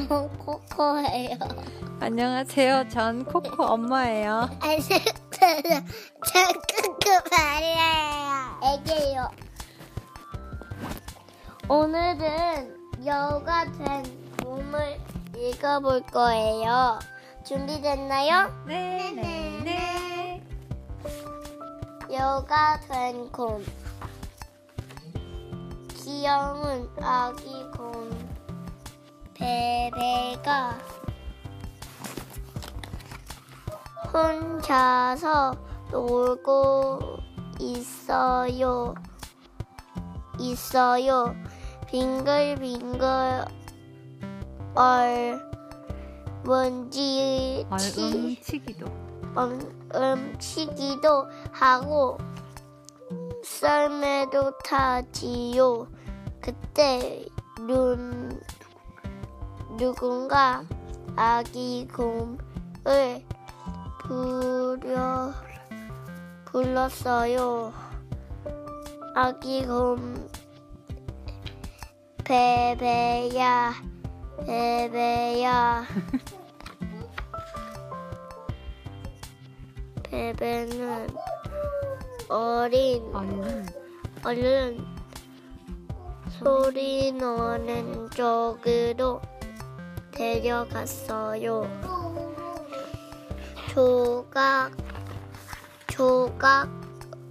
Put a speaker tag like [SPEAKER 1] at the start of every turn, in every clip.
[SPEAKER 1] 이름은 코코예요.
[SPEAKER 2] 안녕하세요. 전 코코 엄마예요.
[SPEAKER 1] 안녕하세요. 저코코 말이에요. 애기예요. 오늘은 여우가 된 몸을 읽어볼 거예요. 준비됐나요?
[SPEAKER 2] 네, 네, 네.
[SPEAKER 1] 여우가 된 곰. 귀여운 아기 곰. 베베가 혼자서 놀고 있어요. 있어요. 빙글빙글 얼 먼지 치
[SPEAKER 2] 얼음치기도.
[SPEAKER 1] 음, 음치기도 하고 썰매도 타지요. 그때 눈 누군가 아기 곰을 부려 불렀어요. 아기 곰 베베야 베베야 베베는 어린
[SPEAKER 2] 얼른.
[SPEAKER 1] 얼른 소리 나는 쪽으로 데려갔어요. 조각 조각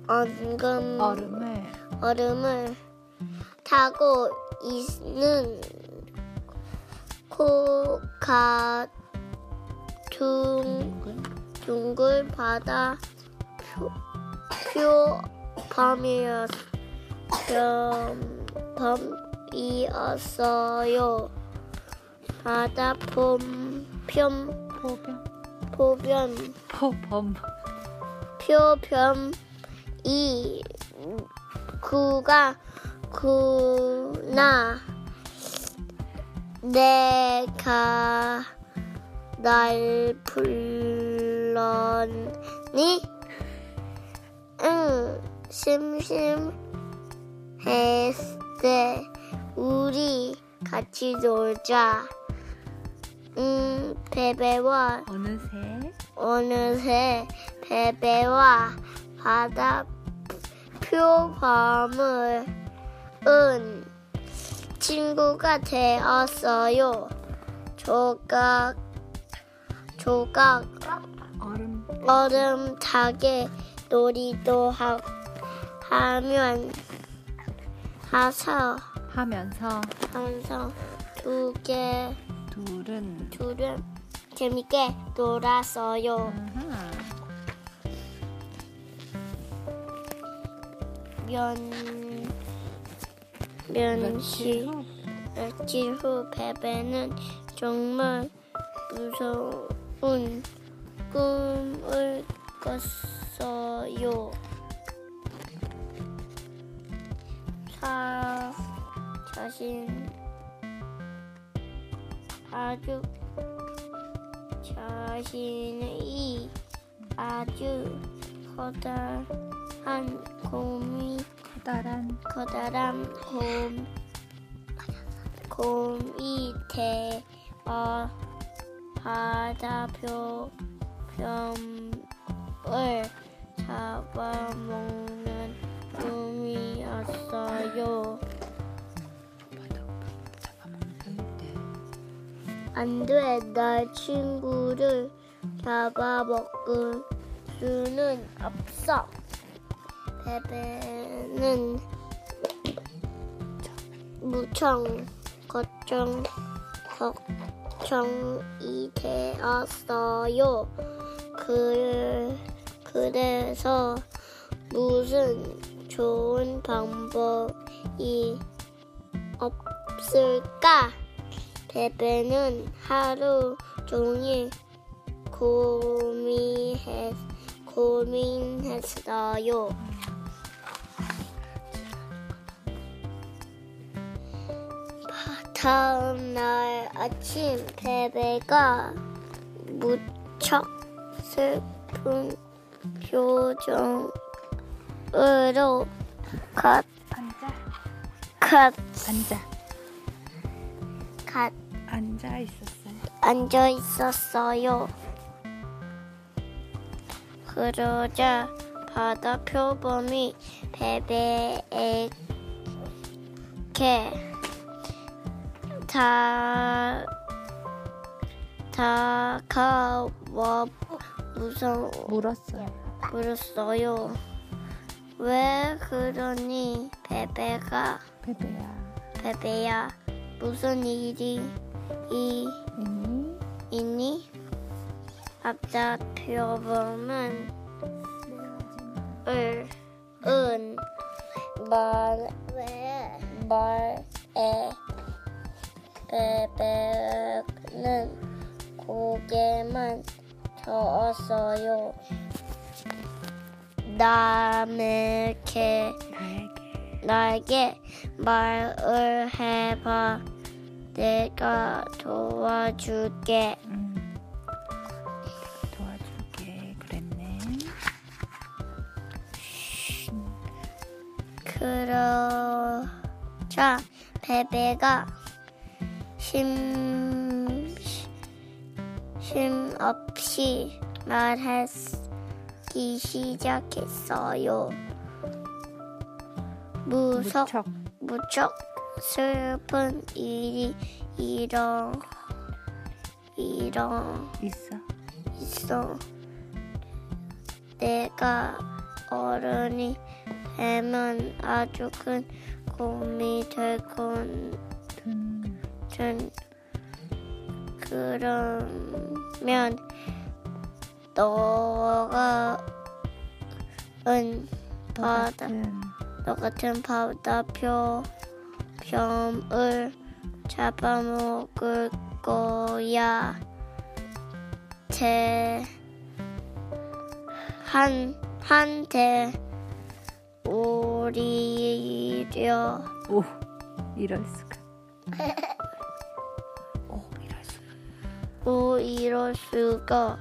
[SPEAKER 1] 엉금
[SPEAKER 2] 얼음을
[SPEAKER 1] 얼음을 타고 있는 코가 둥
[SPEAKER 2] 둥근.
[SPEAKER 1] 둥글 바다 표, 표 밤이었 밤, 밤이었어요. 바다 봄, 편. 포변,
[SPEAKER 2] 포범.
[SPEAKER 1] 표변, 이, 구가, 구나, 내가 날 불렀니? 응, 심심했을 우리 같이 놀자. 응, 베베와
[SPEAKER 2] 어느새
[SPEAKER 1] 어느새 베베와 바다 표범을 은 친구가 되었어요. 조각 조각
[SPEAKER 2] 얼음
[SPEAKER 1] 얼음 타게 놀이도 하, 하면 하서
[SPEAKER 2] 하면서
[SPEAKER 1] 하면서 두개
[SPEAKER 2] 둘은
[SPEAKER 1] 둘은 재밌게 놀았어요.
[SPEAKER 2] 아하.
[SPEAKER 1] 면
[SPEAKER 2] 며칠 후
[SPEAKER 1] 며칠 후 베베는 정말 무서운 꿈을 꿨어요. 사 자신 아주 자신이 아주 커다란 곰이
[SPEAKER 2] 커다란
[SPEAKER 1] 커다란 곰, 곰이 되어 바다표 병을 잡아먹는 꿈이었어요. 안 돼, 날 친구를 잡아먹을 수는 없어. 베베는 무청 걱정 걱정이 되었어요. 그 그래서 무슨 좋은 방법이 없을까? 베베는 하루 종일 고민했, 고민했어요. 다음 날 아침 베베가 무척 슬픈 표정으로 갓,
[SPEAKER 2] 앉아
[SPEAKER 1] 갓,
[SPEAKER 2] 앉아 있었어요.
[SPEAKER 1] 앉아 있었어요. 그러자 바다 표범이 베베에게 다 다가와 무서
[SPEAKER 2] 물었어요.
[SPEAKER 1] 물었어요. 왜 그러니 베베가
[SPEAKER 2] 베베야.
[SPEAKER 1] 베베야 무슨 일이 이
[SPEAKER 2] 있니?
[SPEAKER 1] 있니? 앞자 표범은 을, 은, 말, 말에, 베베는 고개만 저었어요. 남에게.
[SPEAKER 2] 나에게
[SPEAKER 1] 말을 해봐. 내가 도와줄게.
[SPEAKER 2] 음. 도와줄게. 그랬네.
[SPEAKER 1] 그러자 베베가 심, 심 없이 말하기 시작했어요. 무석,
[SPEAKER 2] 무척.
[SPEAKER 1] 무척 슬픈 일이 일어, 일어
[SPEAKER 2] 있어.
[SPEAKER 1] 있어. 내가 어른이 되면 아주 큰 고민이 될 건,
[SPEAKER 2] 든.
[SPEAKER 1] 그러면 너가 은 바다, 너 같은 바다표 병을 잡아먹을 거야. 대, 한, 한테 오리려
[SPEAKER 2] 오 이럴 수가. 오 이럴 수가.
[SPEAKER 1] 오 이럴 수가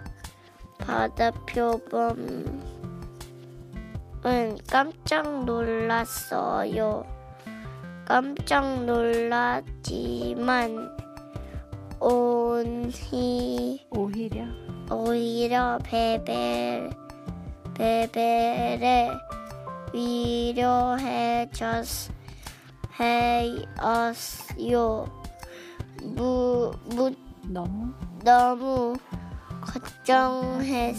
[SPEAKER 1] 바다 표범은 깜짝 놀랐어요. 깜짝 놀랐지만 온히
[SPEAKER 2] 오히려
[SPEAKER 1] 오히려 베벨 베벨에 위로해줬 해였요. 무, 무
[SPEAKER 2] 너무
[SPEAKER 1] 너무 걱정하지만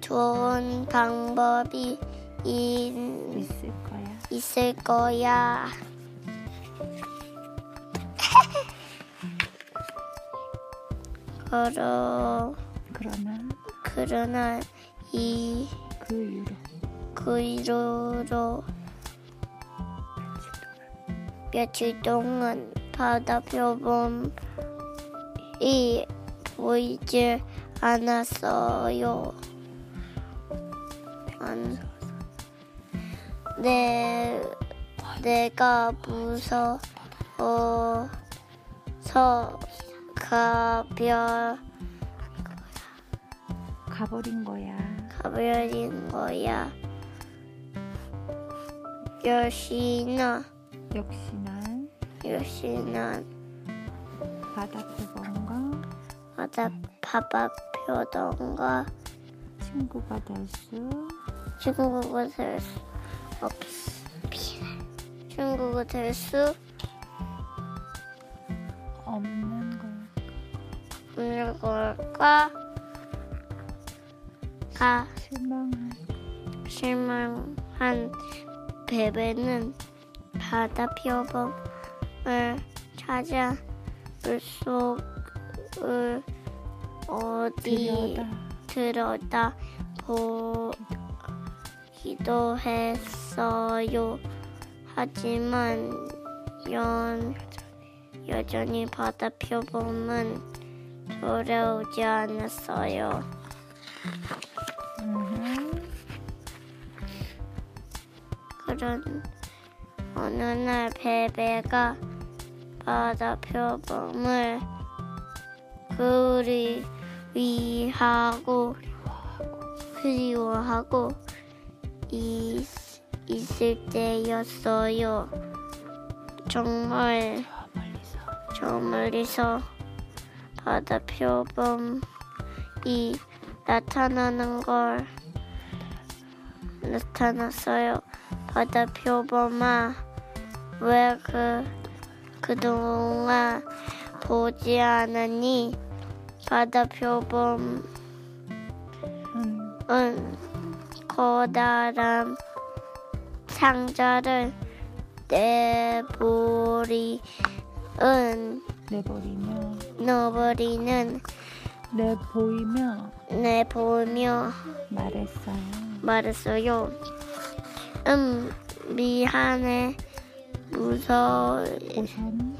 [SPEAKER 1] 좋은 방법이 있,
[SPEAKER 2] 있을 거야.
[SPEAKER 1] 있을 거야. 그러,
[SPEAKER 2] 그러나
[SPEAKER 1] 그러나 이
[SPEAKER 2] 그 이후로
[SPEAKER 1] 그 이후로 며칠 동안 바다 표범이 보이질 않았어요. 안, 내, 내가 무서워서 가벼,
[SPEAKER 2] 가버린 거야.
[SPEAKER 1] 가버린 거야. 역시나,
[SPEAKER 2] 역시나
[SPEAKER 1] 역시나
[SPEAKER 2] 바다 표범과
[SPEAKER 1] 바다 바바 표던가
[SPEAKER 2] 친구가 될수
[SPEAKER 1] 친구가 될수 없, 친구가 될 수
[SPEAKER 2] 없는 거야.
[SPEAKER 1] 없는 걸까? 가
[SPEAKER 2] 실망한
[SPEAKER 1] 실망한 베베는 바다 표범을 찾아 물속을 어디
[SPEAKER 2] 들여다
[SPEAKER 1] 들여다 보 기도 했어요. 하지만 연, 여전히 바다 표범은 돌아오지 않았어요.
[SPEAKER 2] 음,
[SPEAKER 1] 그런 어느 날 베베가 바다 표범을 그리 위하고 그리워하고 있, 있을 때였어요. 정말
[SPEAKER 2] 저 멀리서
[SPEAKER 1] 바다 표범이 나타나는 걸 나타났어요. 바다 표범아, 왜 그, 그동안 보지 않았니? 바다 표범은
[SPEAKER 2] 응.
[SPEAKER 1] 커다란 상자를 내버리은
[SPEAKER 2] 내버리며
[SPEAKER 1] 넣어버리는
[SPEAKER 2] 내보이며
[SPEAKER 1] 내보며
[SPEAKER 2] 말했어요.
[SPEAKER 1] 말했어요. 음, 미안해. 무서워.
[SPEAKER 2] 우선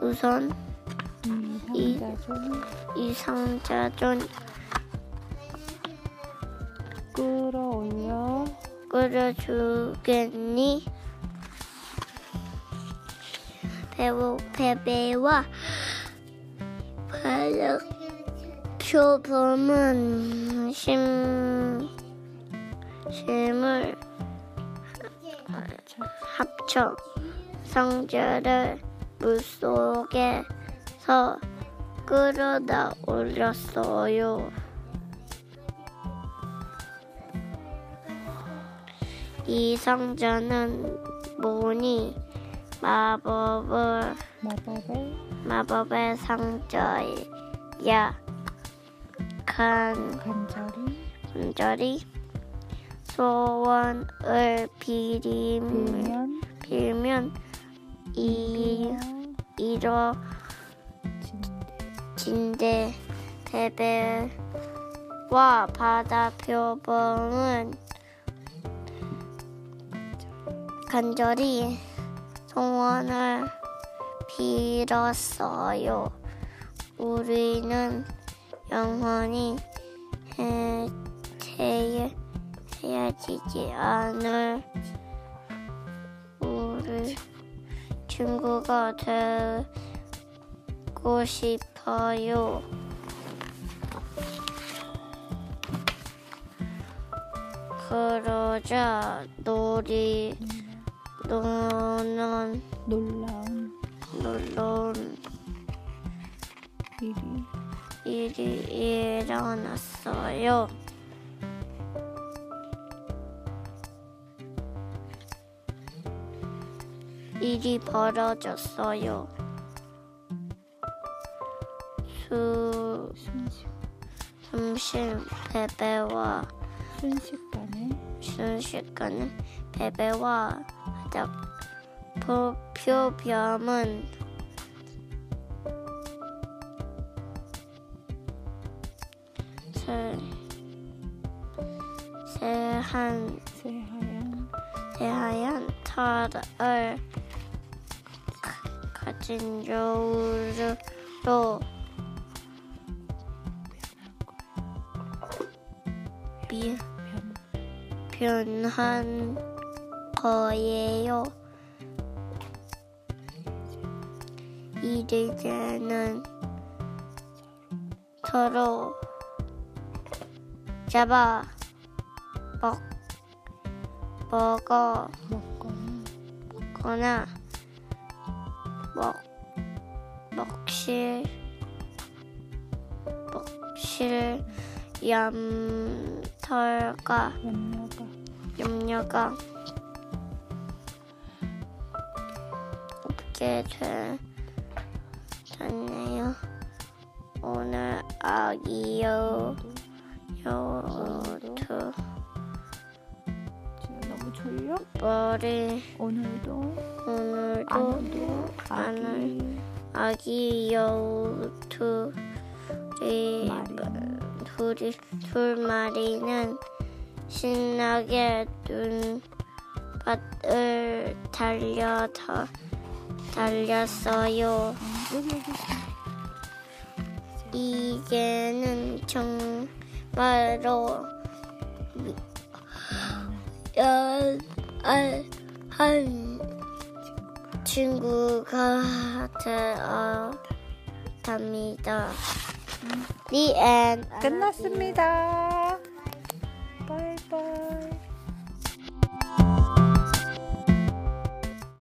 [SPEAKER 1] 우선
[SPEAKER 2] 이
[SPEAKER 1] 이 상자 좀 끌어주겠니? 배우 베베와 바로 표범은 심 심을
[SPEAKER 2] 합쳐
[SPEAKER 1] 상자를 물속에서 끌어다 올렸어요. 이 상자는 뭐니? 마법을
[SPEAKER 2] 마법의
[SPEAKER 1] 마법의 상자야. 간
[SPEAKER 2] 간절히
[SPEAKER 1] 간절히 소원을
[SPEAKER 2] 빌면
[SPEAKER 1] 빌면 이
[SPEAKER 2] 이루어
[SPEAKER 1] 진대 베베와 바다 표범은 간절히 소원을 빌었어요. 우리는 영원히 헤어지지 않을 우리 친구가 되고 싶어요. 그러자 놀이 노는
[SPEAKER 2] 놀라운
[SPEAKER 1] 놀라운
[SPEAKER 2] 일이
[SPEAKER 1] 일이 일어났어요. 일이 벌어졌어요. 수, 숨쉴 베베와
[SPEAKER 2] 순식간에
[SPEAKER 1] 순식간에 베베와 표, 표범은 새, 새한
[SPEAKER 2] 새하얀
[SPEAKER 1] 털을 가진 여우로 변한 거예요. 이제는 서로 잡아 먹 먹어
[SPEAKER 2] 먹거나
[SPEAKER 1] 거나 먹 먹실 먹실 염털과
[SPEAKER 2] 염려가
[SPEAKER 1] 염려가 없게 되- 됐네요. 오늘 아기 여 요트.
[SPEAKER 2] 지금 너무 졸려?
[SPEAKER 1] 머리.
[SPEAKER 2] 오늘도?
[SPEAKER 1] 오늘도
[SPEAKER 2] 안도? 아기?
[SPEAKER 1] 아기
[SPEAKER 2] 마리는
[SPEAKER 1] 둘이 둘 마리는 신나게 눈밭을 달려 다, 달렸어요. 이게는 정말로 친구가 되었답니다. The end.
[SPEAKER 2] 끝났습니다.